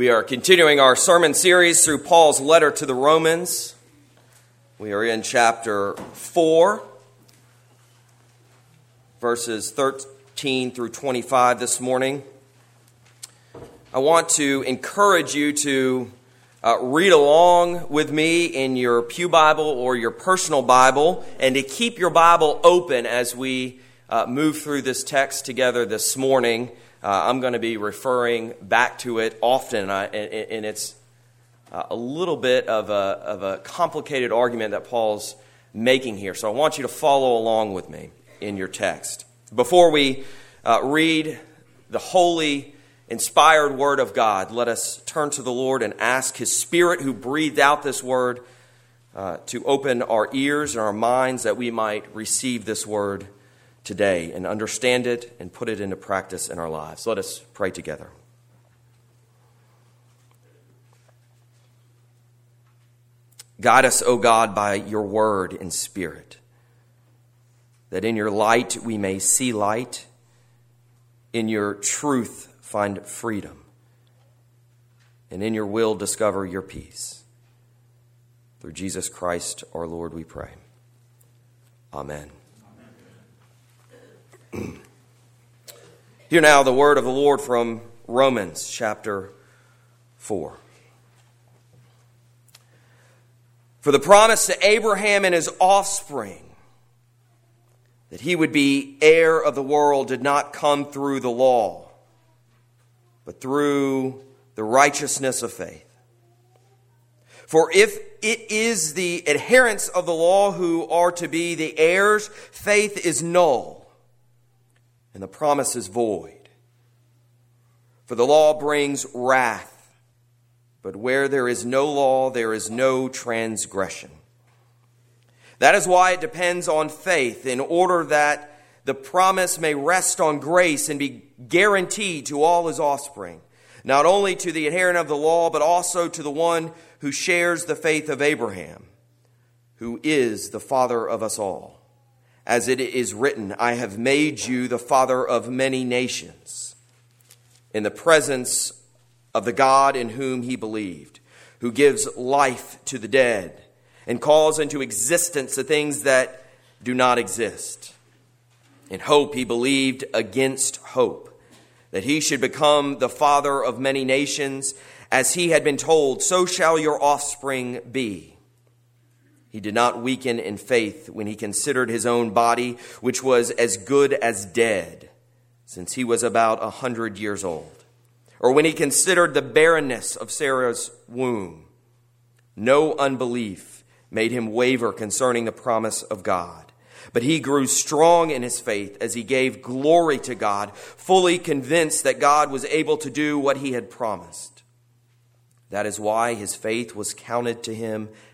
We are continuing our sermon series through Paul's letter to the Romans. We are in chapter 4, verses 13 through 25 this morning. I want to encourage you to uh, read along with me in your Pew Bible or your personal Bible and to keep your Bible open as we uh, move through this text together this morning. Uh, I'm going to be referring back to it often, uh, and, and, it's uh, a little bit of a, of a complicated argument that Paul's making here. So I want you to follow along with me in your text. Before we uh, read the holy, inspired word of God, let us turn to the Lord and ask His Spirit, who breathed out this word, uh, to open our ears and our minds that we might receive this word today and understand it and put it into practice in our lives. Let us pray together. Guide us, O God, by your word and spirit, that in your light we may see light, in your truth find freedom, and in your will discover your peace. Through Jesus Christ our Lord, we pray. Amen. Hear now the word of the Lord from Romans chapter 4. For the promise to Abraham and his offspring that he would be heir of the world did not come through the law, but through the righteousness of faith. For if it is the adherents of the law who are to be the heirs, faith is null and the promise is void. For the law brings wrath, but where there is no law, there is no transgression. That is why it depends on faith, in order that the promise may rest on grace and be guaranteed to all his offspring, not only to the adherent of the law, but also to the one who shares the faith of Abraham, who is the father of us all as it is written, I have made you the father of many nations, in the presence of the God in whom he believed, who gives life to the dead and calls into existence the things that do not exist. In hope, he believed against hope that he should become the father of many nations, as he had been told, so shall your offspring be. He did not weaken in faith when he considered his own body, which was as good as dead, since he was about a hundred years old, or when he considered the barrenness of Sarah's womb. No unbelief made him waver concerning the promise of God. But he grew strong in his faith as he gave glory to God, fully convinced that God was able to do what he had promised. That is why his faith was counted to him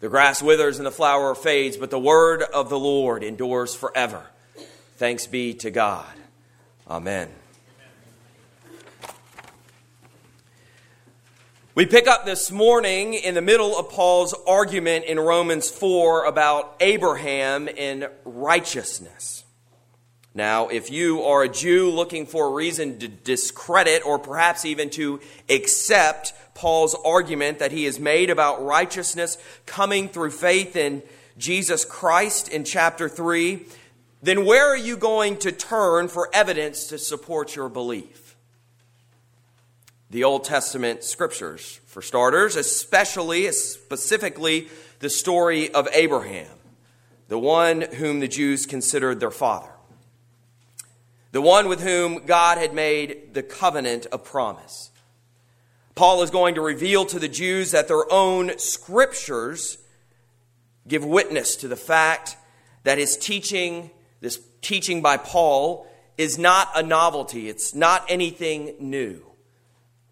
The grass withers and the flower fades, but the word of the Lord endures forever. Thanks be to God. Amen. We pick up this morning in the middle of Paul's argument in Romans 4 about Abraham and righteousness. Now, if you are a Jew looking for a reason to discredit or perhaps even to accept Paul's argument that he has made about righteousness coming through faith in Jesus Christ in chapter 3, then where are you going to turn for evidence to support your belief? The Old Testament scriptures, for starters, especially, specifically, the story of Abraham, the one whom the Jews considered their father, the one with whom God had made the covenant of promise. Paul is going to reveal to the Jews that their own scriptures give witness to the fact that his teaching, this teaching by Paul, is not a novelty. It's not anything new,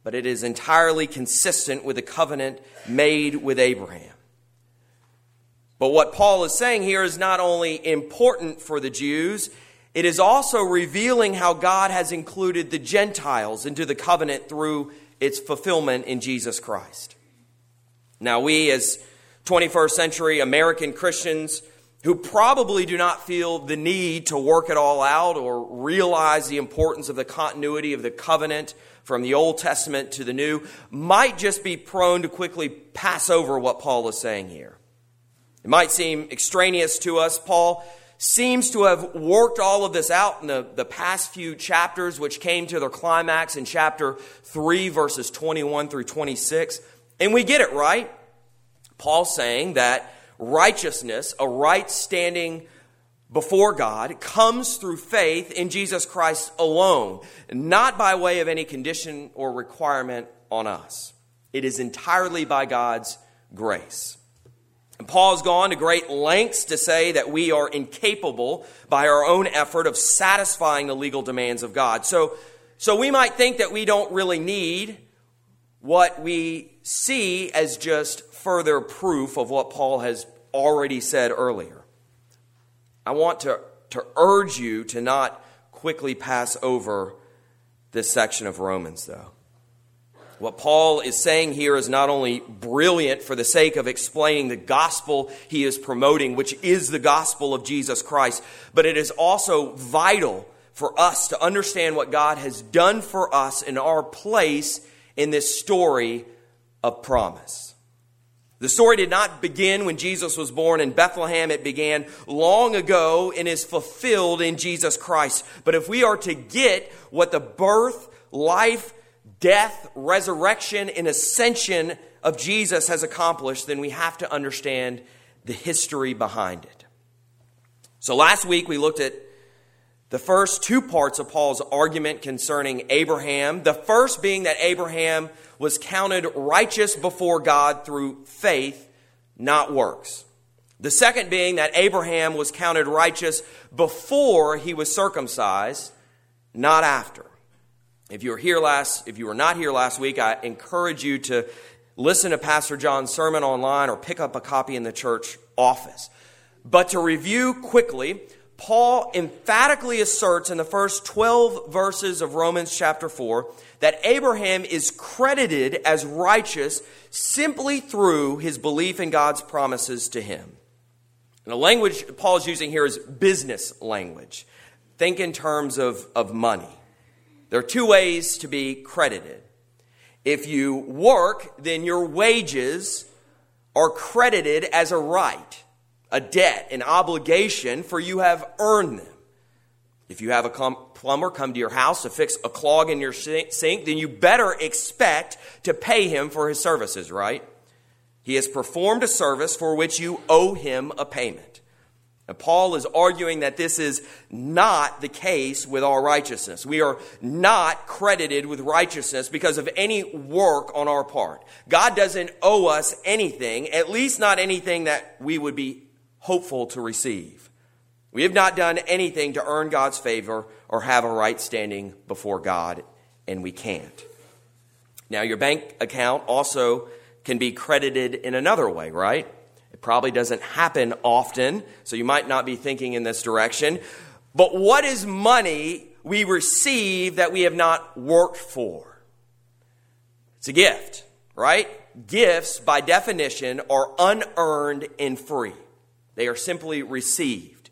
but it is entirely consistent with the covenant made with Abraham. But what Paul is saying here is not only important for the Jews, it is also revealing how God has included the Gentiles into the covenant through its fulfillment in Jesus Christ. Now, we as 21st century American Christians who probably do not feel the need to work it all out or realize the importance of the continuity of the covenant from the Old Testament to the New might just be prone to quickly pass over what Paul is saying here. It might seem extraneous to us. Paul seems to have worked all of this out in the, the past few chapters, which came to their climax in chapter 3, verses 21 through 26. And we get it, right? Paul saying that righteousness, a right standing before God, comes through faith in Jesus Christ alone, not by way of any condition or requirement on us. It is entirely by God's grace. And Paul has gone to great lengths to say that we are incapable by our own effort of satisfying the legal demands of God. So, so we might think that we don't really need what we see as just further proof of what Paul has already said earlier. I want to, to urge you to not quickly pass over this section of Romans, though. What Paul is saying here is not only brilliant for the sake of explaining the gospel he is promoting, which is the gospel of Jesus Christ, but it is also vital for us to understand what God has done for us in our place in this story of promise. The story did not begin when Jesus was born in Bethlehem. It began long ago and is fulfilled in Jesus Christ. But if we are to get what the birth, life, death, resurrection, and ascension of Jesus has accomplished, then we have to understand the history behind it. So last week we looked at the first two parts of Paul's argument concerning Abraham. The first being that Abraham was counted righteous before God through faith, not works. The second being that Abraham was counted righteous before he was circumcised, not after. If you were here last, if you were not here last week, I encourage you to listen to Pastor John's sermon online or pick up a copy in the church office. But to review quickly, Paul emphatically asserts in the first 12 verses of Romans chapter 4 that Abraham is credited as righteous simply through his belief in God's promises to him. And the language Paul is using here is business language. Think in terms of, of money. There are two ways to be credited. If you work, then your wages are credited as a right a debt, an obligation, for you have earned them. If you have a plumber come to your house to fix a clog in your sink, then you better expect to pay him for his services, right? He has performed a service for which you owe him a payment. And Paul is arguing that this is not the case with our righteousness. We are not credited with righteousness because of any work on our part. God doesn't owe us anything, at least not anything that we would be hopeful to receive. We have not done anything to earn God's favor or have a right standing before God, and we can't. Now, your bank account also can be credited in another way, right? It probably doesn't happen often, so you might not be thinking in this direction. But what is money we receive that we have not worked for? It's a gift, right? Gifts, by definition, are unearned and free. They are simply received.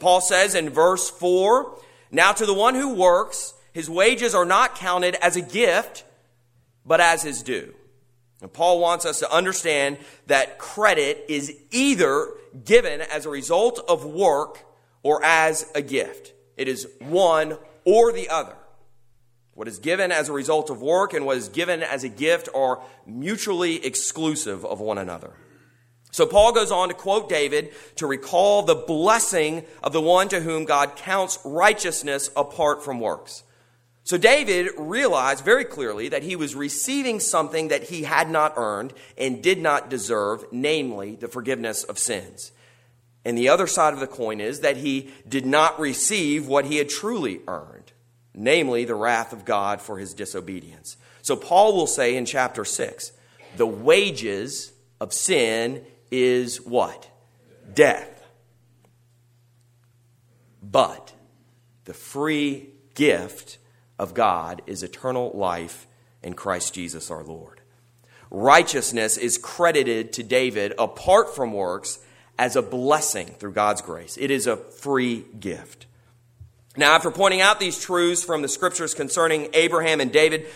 Paul says in verse 4 Now to the one who works, his wages are not counted as a gift, but as his due. And Paul wants us to understand that credit is either given as a result of work or as a gift. It is one or the other. What is given as a result of work and what is given as a gift are mutually exclusive of one another. So Paul goes on to quote David to recall the blessing of the one to whom God counts righteousness apart from works. So David realized very clearly that he was receiving something that he had not earned and did not deserve, namely the forgiveness of sins. And the other side of the coin is that he did not receive what he had truly earned, namely the wrath of God for his disobedience. So Paul will say in chapter 6 the wages of sin is what? Death. But the free gift of God is eternal life in Christ Jesus our Lord. Righteousness is credited to David apart from works as a blessing through God's grace. It is a free gift. Now, after pointing out these truths from the scriptures concerning Abraham and David,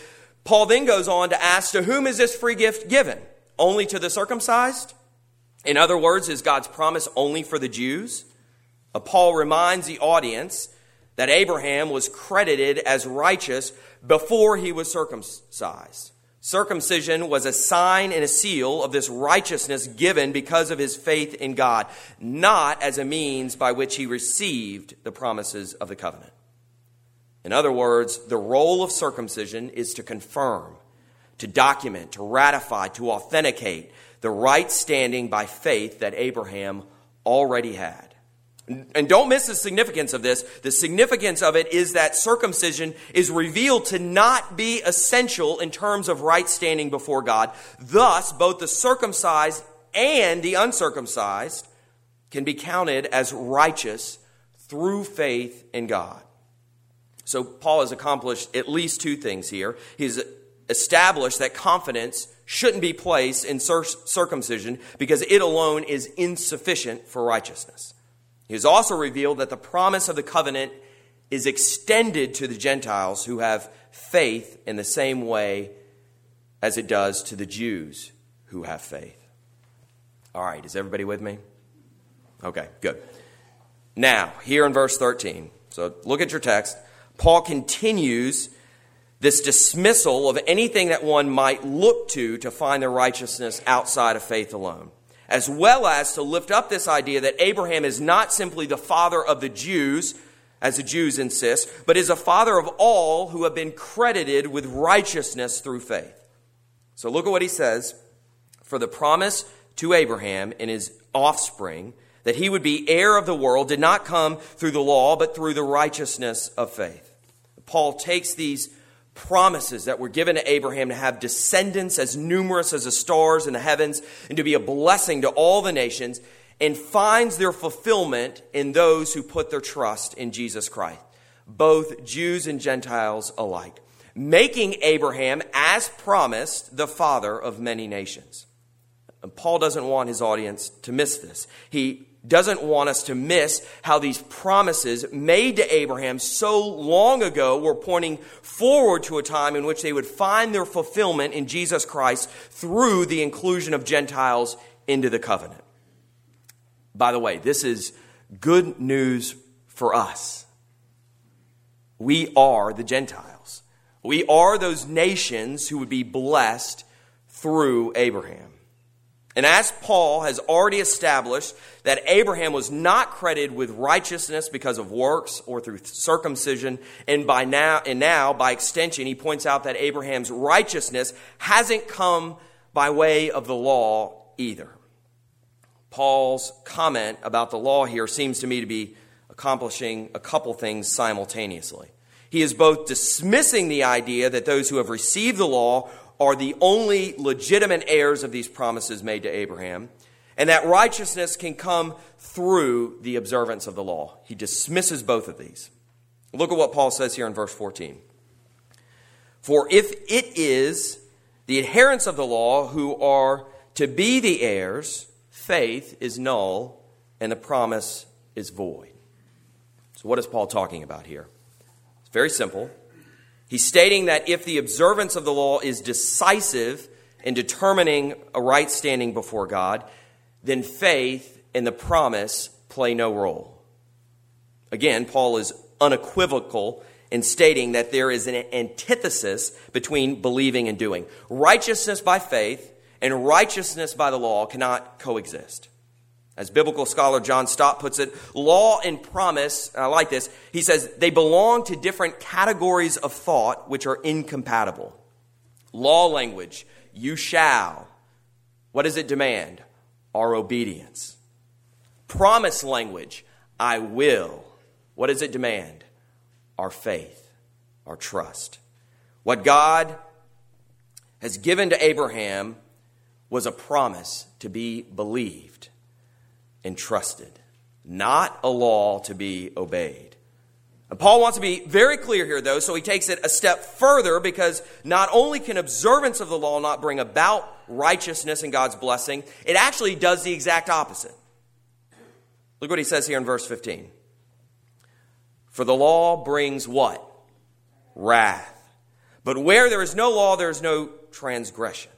Paul then goes on to ask, To whom is this free gift given? Only to the circumcised? In other words, is God's promise only for the Jews? Uh, Paul reminds the audience that Abraham was credited as righteous before he was circumcised. Circumcision was a sign and a seal of this righteousness given because of his faith in God, not as a means by which he received the promises of the covenant. In other words, the role of circumcision is to confirm, to document, to ratify, to authenticate the right standing by faith that Abraham already had. And don't miss the significance of this. The significance of it is that circumcision is revealed to not be essential in terms of right standing before God. Thus, both the circumcised and the uncircumcised can be counted as righteous through faith in God. So, Paul has accomplished at least two things here. He's established that confidence shouldn't be placed in circumcision because it alone is insufficient for righteousness. He has also revealed that the promise of the covenant is extended to the Gentiles who have faith in the same way as it does to the Jews who have faith. All right, is everybody with me? Okay, good. Now, here in verse 13, so look at your text. Paul continues this dismissal of anything that one might look to to find their righteousness outside of faith alone as well as to lift up this idea that Abraham is not simply the father of the Jews, as the Jews insist, but is a father of all who have been credited with righteousness through faith. So look at what he says. For the promise to Abraham and his offspring that he would be heir of the world did not come through the law, but through the righteousness of faith. Paul takes these promises that were given to Abraham to have descendants as numerous as the stars in the heavens and to be a blessing to all the nations, and finds their fulfillment in those who put their trust in Jesus Christ, both Jews and Gentiles alike, making Abraham, as promised, the father of many nations. And Paul doesn't want his audience to miss this. He doesn't want us to miss how these promises made to Abraham so long ago were pointing forward to a time in which they would find their fulfillment in Jesus Christ through the inclusion of Gentiles into the covenant. By the way, this is good news for us. We are the Gentiles. We are those nations who would be blessed through Abraham. And as Paul has already established that Abraham was not credited with righteousness because of works or through circumcision, and by now and now by extension he points out that Abraham's righteousness hasn't come by way of the law either. Paul's comment about the law here seems to me to be accomplishing a couple things simultaneously. He is both dismissing the idea that those who have received the law are the only legitimate heirs of these promises made to Abraham, and that righteousness can come through the observance of the law. He dismisses both of these. Look at what Paul says here in verse 14. For if it is the adherents of the law who are to be the heirs, faith is null and the promise is void. So, what is Paul talking about here? It's very simple. He's stating that if the observance of the law is decisive in determining a right standing before God, then faith and the promise play no role. Again, Paul is unequivocal in stating that there is an antithesis between believing and doing. Righteousness by faith and righteousness by the law cannot coexist. As biblical scholar John Stott puts it, law and promise, I like this, he says they belong to different categories of thought which are incompatible. Law language, you shall. What does it demand? Our obedience. Promise language, I will. What does it demand? Our faith, our trust. What God has given to Abraham was a promise to be believed and trusted, not a law to be obeyed. And Paul wants to be very clear here, though, so he takes it a step further because not only can observance of the law not bring about righteousness and God's blessing, it actually does the exact opposite. Look what he says here in verse 15. For the law brings what? Wrath. But where there is no law, there is no transgression.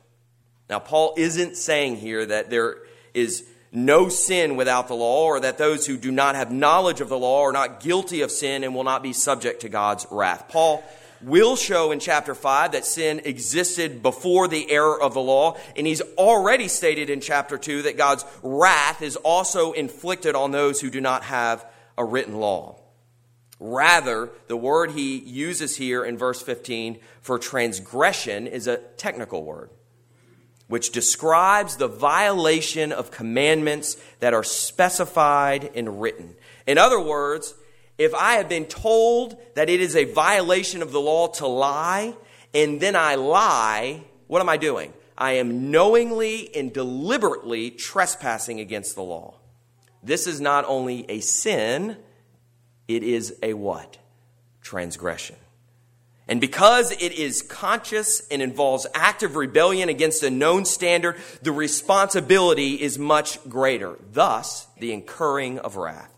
Now, Paul isn't saying here that there is no sin without the law, or that those who do not have knowledge of the law are not guilty of sin and will not be subject to God's wrath. Paul will show in chapter 5 that sin existed before the error of the law, and he's already stated in chapter 2 that God's wrath is also inflicted on those who do not have a written law. Rather, the word he uses here in verse 15 for transgression is a technical word which describes the violation of commandments that are specified and written. In other words, if I have been told that it is a violation of the law to lie, and then I lie, what am I doing? I am knowingly and deliberately trespassing against the law. This is not only a sin, it is a what? Transgression. And because it is conscious and involves active rebellion against a known standard, the responsibility is much greater. Thus, the incurring of wrath.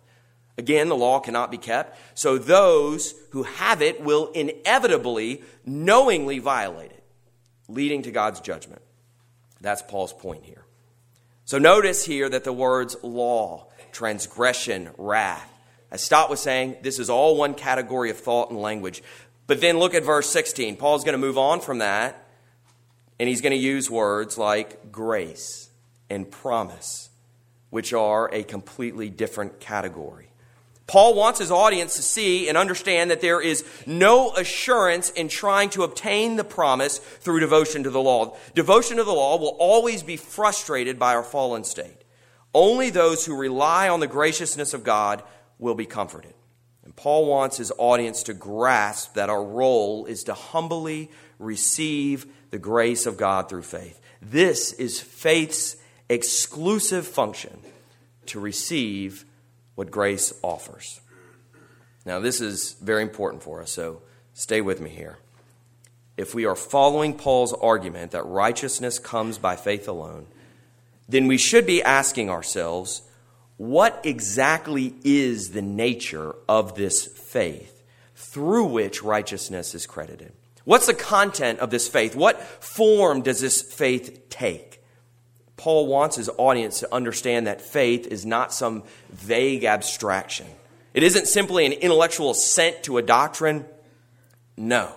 Again, the law cannot be kept, so those who have it will inevitably, knowingly violate it, leading to God's judgment. That's Paul's point here. So notice here that the words law, transgression, wrath. I start with saying this is all one category of thought and language. But then look at verse 16. Paul's going to move on from that, and he's going to use words like grace and promise, which are a completely different category. Paul wants his audience to see and understand that there is no assurance in trying to obtain the promise through devotion to the law. Devotion to the law will always be frustrated by our fallen state. Only those who rely on the graciousness of God will be comforted. Paul wants his audience to grasp that our role is to humbly receive the grace of God through faith. This is faith's exclusive function to receive what grace offers. Now, this is very important for us, so stay with me here. If we are following Paul's argument that righteousness comes by faith alone, then we should be asking ourselves what exactly is the nature of this faith through which righteousness is credited? What's the content of this faith? What form does this faith take? Paul wants his audience to understand that faith is not some vague abstraction. It isn't simply an intellectual assent to a doctrine. No.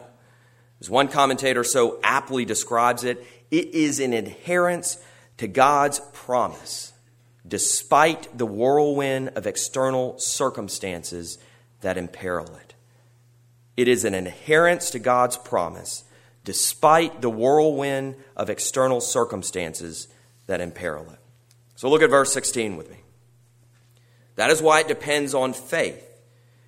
As one commentator so aptly describes it, it is an adherence to God's promise despite the whirlwind of external circumstances that imperil it. It is an adherence to God's promise, despite the whirlwind of external circumstances that imperil it. So look at verse 16 with me. That is why it depends on faith,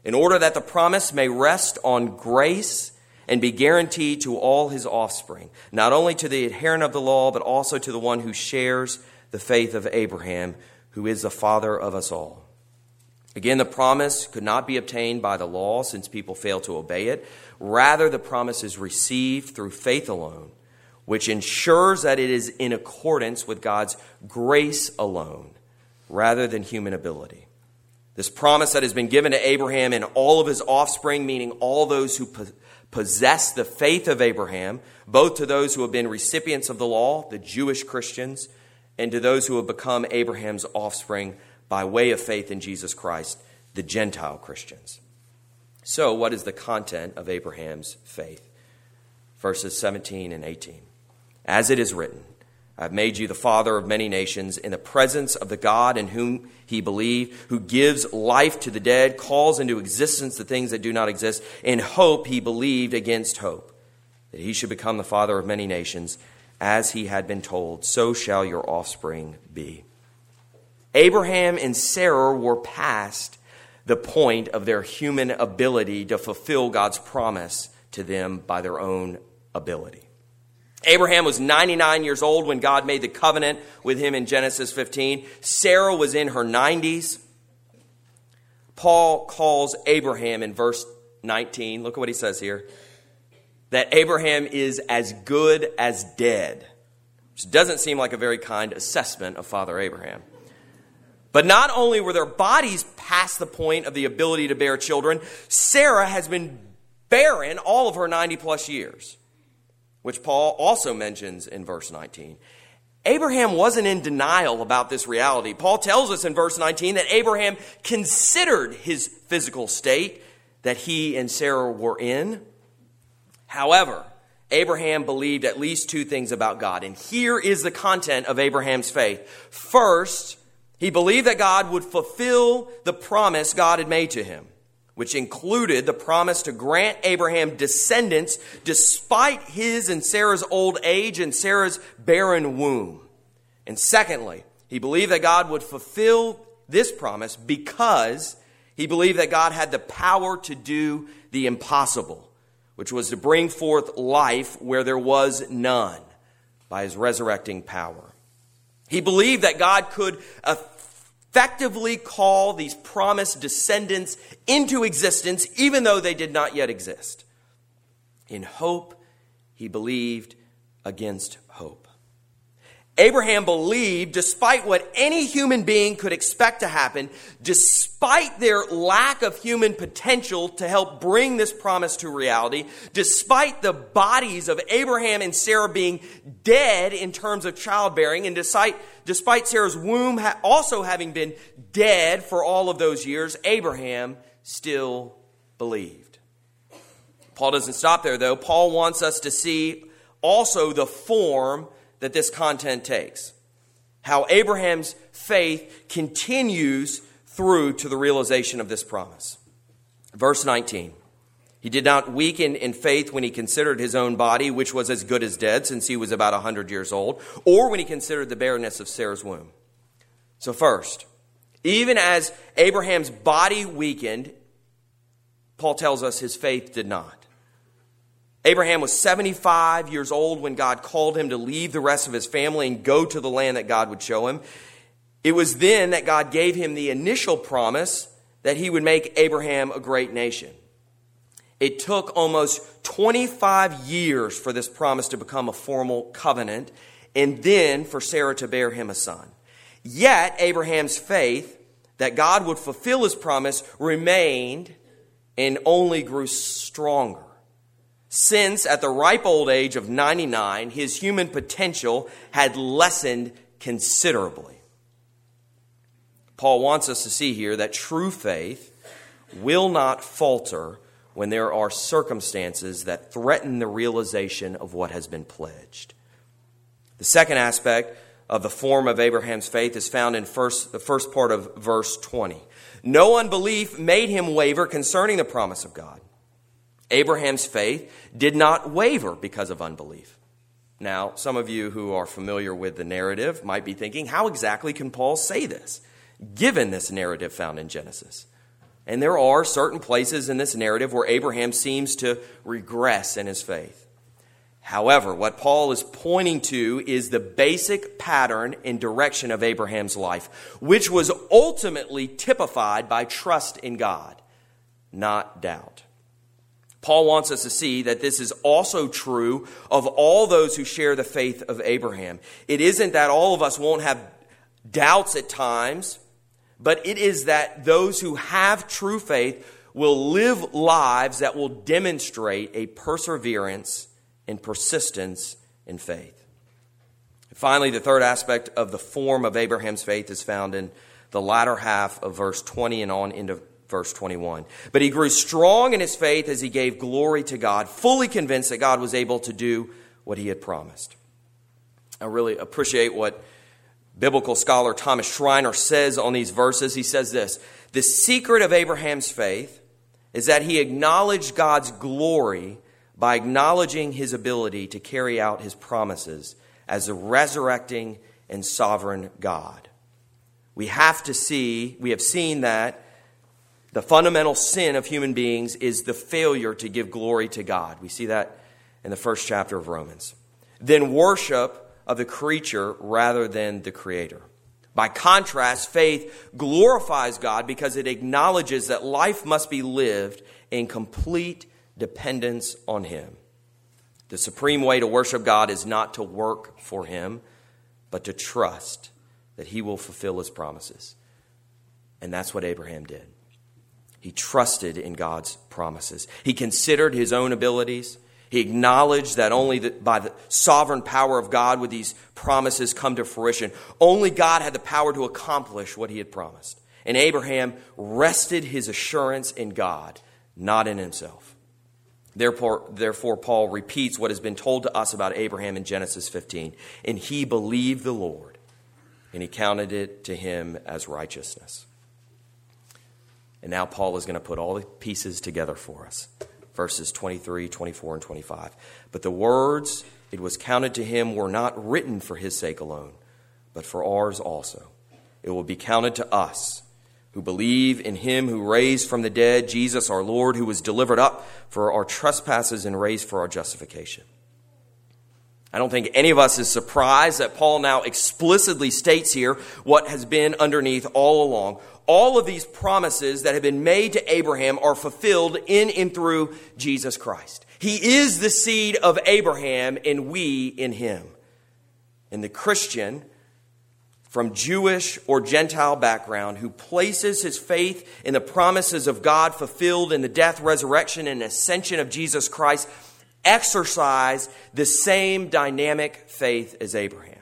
in order that the promise may rest on grace and be guaranteed to all his offspring, not only to the adherent of the law, but also to the one who shares the faith of Abraham, who is the father of us all. Again, the promise could not be obtained by the law since people fail to obey it. Rather, the promise is received through faith alone, which ensures that it is in accordance with God's grace alone, rather than human ability. This promise that has been given to Abraham and all of his offspring, meaning all those who possess the faith of Abraham, both to those who have been recipients of the law, the Jewish Christians, and to those who have become Abraham's offspring by way of faith in Jesus Christ, the Gentile Christians. So, what is the content of Abraham's faith? Verses 17 and 18. As it is written, I've made you the father of many nations in the presence of the God in whom he believed, who gives life to the dead, calls into existence the things that do not exist. In hope he believed against hope, that he should become the father of many nations as he had been told, so shall your offspring be. Abraham and Sarah were past the point of their human ability to fulfill God's promise to them by their own ability. Abraham was 99 years old when God made the covenant with him in Genesis 15. Sarah was in her 90s. Paul calls Abraham in verse 19, look at what he says here, that Abraham is as good as dead, which doesn't seem like a very kind assessment of Father Abraham. But not only were their bodies past the point of the ability to bear children, Sarah has been barren all of her 90 plus years which Paul also mentions in verse 19. Abraham wasn't in denial about this reality. Paul tells us in verse 19 that Abraham considered his physical state that he and Sarah were in. However, Abraham believed at least two things about God. And here is the content of Abraham's faith. First, he believed that God would fulfill the promise God had made to him which included the promise to grant Abraham descendants despite his and Sarah's old age and Sarah's barren womb. And secondly, he believed that God would fulfill this promise because he believed that God had the power to do the impossible, which was to bring forth life where there was none by his resurrecting power. He believed that God could effectively call these promised descendants into existence, even though they did not yet exist. In hope, he believed against. Abraham believed, despite what any human being could expect to happen, despite their lack of human potential to help bring this promise to reality, despite the bodies of Abraham and Sarah being dead in terms of childbearing, and despite, despite Sarah's womb also having been dead for all of those years, Abraham still believed. Paul doesn't stop there, though. Paul wants us to see also the form that this content takes. How Abraham's faith continues through to the realization of this promise. Verse 19. He did not weaken in faith when he considered his own body, which was as good as dead, since he was about a 100 years old, or when he considered the barrenness of Sarah's womb. So, first, even as Abraham's body weakened, Paul tells us his faith did not. Abraham was 75 years old when God called him to leave the rest of his family and go to the land that God would show him. It was then that God gave him the initial promise that he would make Abraham a great nation. It took almost 25 years for this promise to become a formal covenant and then for Sarah to bear him a son. Yet, Abraham's faith that God would fulfill his promise remained and only grew stronger since at the ripe old age of 99, his human potential had lessened considerably. Paul wants us to see here that true faith will not falter when there are circumstances that threaten the realization of what has been pledged. The second aspect of the form of Abraham's faith is found in first, the first part of verse 20. No unbelief made him waver concerning the promise of God. Abraham's faith did not waver because of unbelief. Now, some of you who are familiar with the narrative might be thinking, how exactly can Paul say this, given this narrative found in Genesis? And there are certain places in this narrative where Abraham seems to regress in his faith. However, what Paul is pointing to is the basic pattern and direction of Abraham's life, which was ultimately typified by trust in God, not doubt. Paul wants us to see that this is also true of all those who share the faith of Abraham. It isn't that all of us won't have doubts at times, but it is that those who have true faith will live lives that will demonstrate a perseverance and persistence in faith. Finally, the third aspect of the form of Abraham's faith is found in the latter half of verse 20 and on into verse 21. But he grew strong in his faith as he gave glory to God, fully convinced that God was able to do what he had promised. I really appreciate what biblical scholar Thomas Schreiner says on these verses. He says this The secret of Abraham's faith is that he acknowledged God's glory by acknowledging his ability to carry out his promises as a resurrecting and sovereign God. We have to see, we have seen that the fundamental sin of human beings is the failure to give glory to God. We see that in the first chapter of Romans. Then worship of the creature rather than the creator. By contrast, faith glorifies God because it acknowledges that life must be lived in complete dependence on Him. The supreme way to worship God is not to work for Him, but to trust that He will fulfill His promises. And that's what Abraham did. He trusted in God's promises. He considered his own abilities. He acknowledged that only the, by the sovereign power of God would these promises come to fruition. Only God had the power to accomplish what he had promised. And Abraham rested his assurance in God, not in himself. Therefore, therefore, Paul repeats what has been told to us about Abraham in Genesis 15. And he believed the Lord, and he counted it to him as righteousness. And now Paul is going to put all the pieces together for us verses 23, 24, and 25. But the words, it was counted to him, were not written for his sake alone, but for ours also. It will be counted to us who believe in him who raised from the dead Jesus our Lord, who was delivered up for our trespasses and raised for our justification. I don't think any of us is surprised that Paul now explicitly states here what has been underneath all along all of these promises that have been made to Abraham are fulfilled in and through Jesus Christ. He is the seed of Abraham, and we in him. And the Christian, from Jewish or Gentile background, who places his faith in the promises of God fulfilled in the death, resurrection, and ascension of Jesus Christ, exercise the same dynamic faith as Abraham.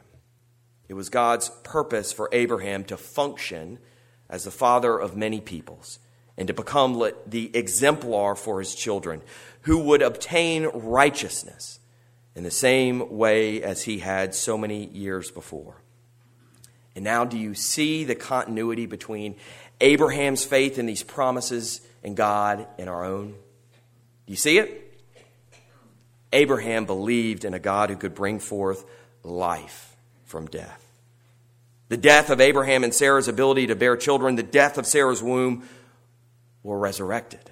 It was God's purpose for Abraham to function as the father of many peoples and to become the exemplar for his children who would obtain righteousness in the same way as he had so many years before. And now, do you see the continuity between Abraham's faith in these promises and God and our own? Do you see it? Abraham believed in a God who could bring forth life from death. The death of Abraham and Sarah's ability to bear children, the death of Sarah's womb, were resurrected.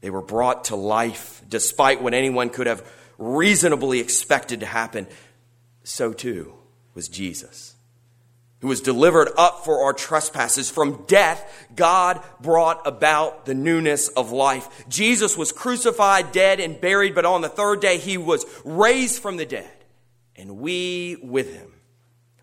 They were brought to life despite what anyone could have reasonably expected to happen. So too was Jesus, who was delivered up for our trespasses. From death, God brought about the newness of life. Jesus was crucified, dead, and buried, but on the third day, he was raised from the dead, and we with him.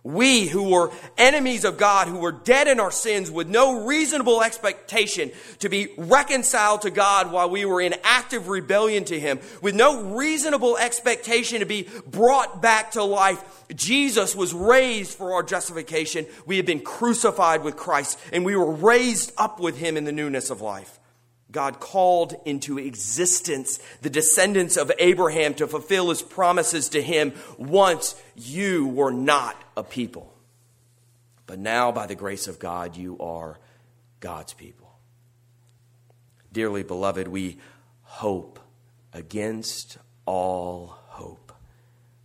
We who were enemies of God, who were dead in our sins with no reasonable expectation to be reconciled to God while we were in active rebellion to Him, with no reasonable expectation to be brought back to life, Jesus was raised for our justification. We had been crucified with Christ and we were raised up with Him in the newness of life. God called into existence the descendants of Abraham to fulfill his promises to him once you were not a people. But now, by the grace of God, you are God's people. Dearly beloved, we hope against all hope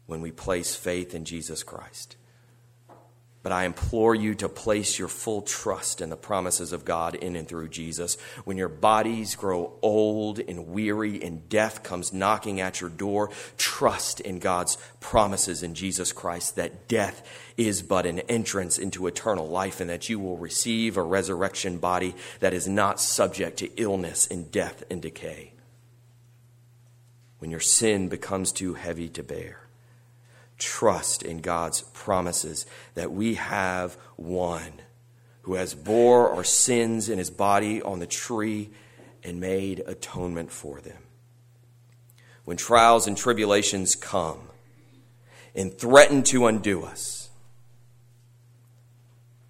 when we place faith in Jesus Christ. But I implore you to place your full trust in the promises of God in and through Jesus. When your bodies grow old and weary and death comes knocking at your door, trust in God's promises in Jesus Christ that death is but an entrance into eternal life and that you will receive a resurrection body that is not subject to illness and death and decay. When your sin becomes too heavy to bear, trust in God's promises that we have one who has bore our sins in his body on the tree and made atonement for them. When trials and tribulations come and threaten to undo us,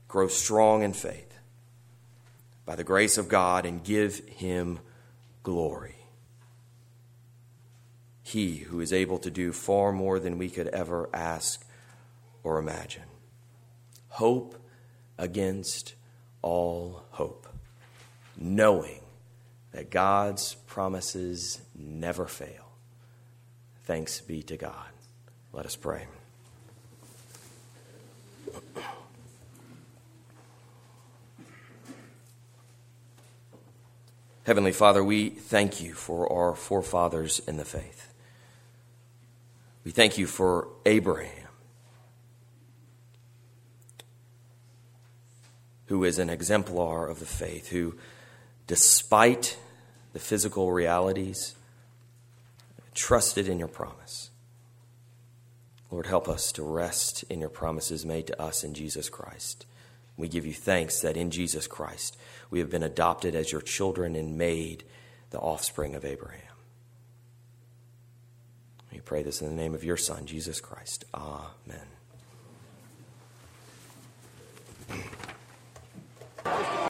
grow strong in faith by the grace of God and give him glory. He who is able to do far more than we could ever ask or imagine. Hope against all hope, knowing that God's promises never fail. Thanks be to God. Let us pray. Heavenly Father, we thank you for our forefathers in the faith. We thank you for Abraham, who is an exemplar of the faith, who, despite the physical realities, trusted in your promise. Lord, help us to rest in your promises made to us in Jesus Christ. We give you thanks that in Jesus Christ we have been adopted as your children and made the offspring of Abraham. We pray this in the name of your Son, Jesus Christ. Amen.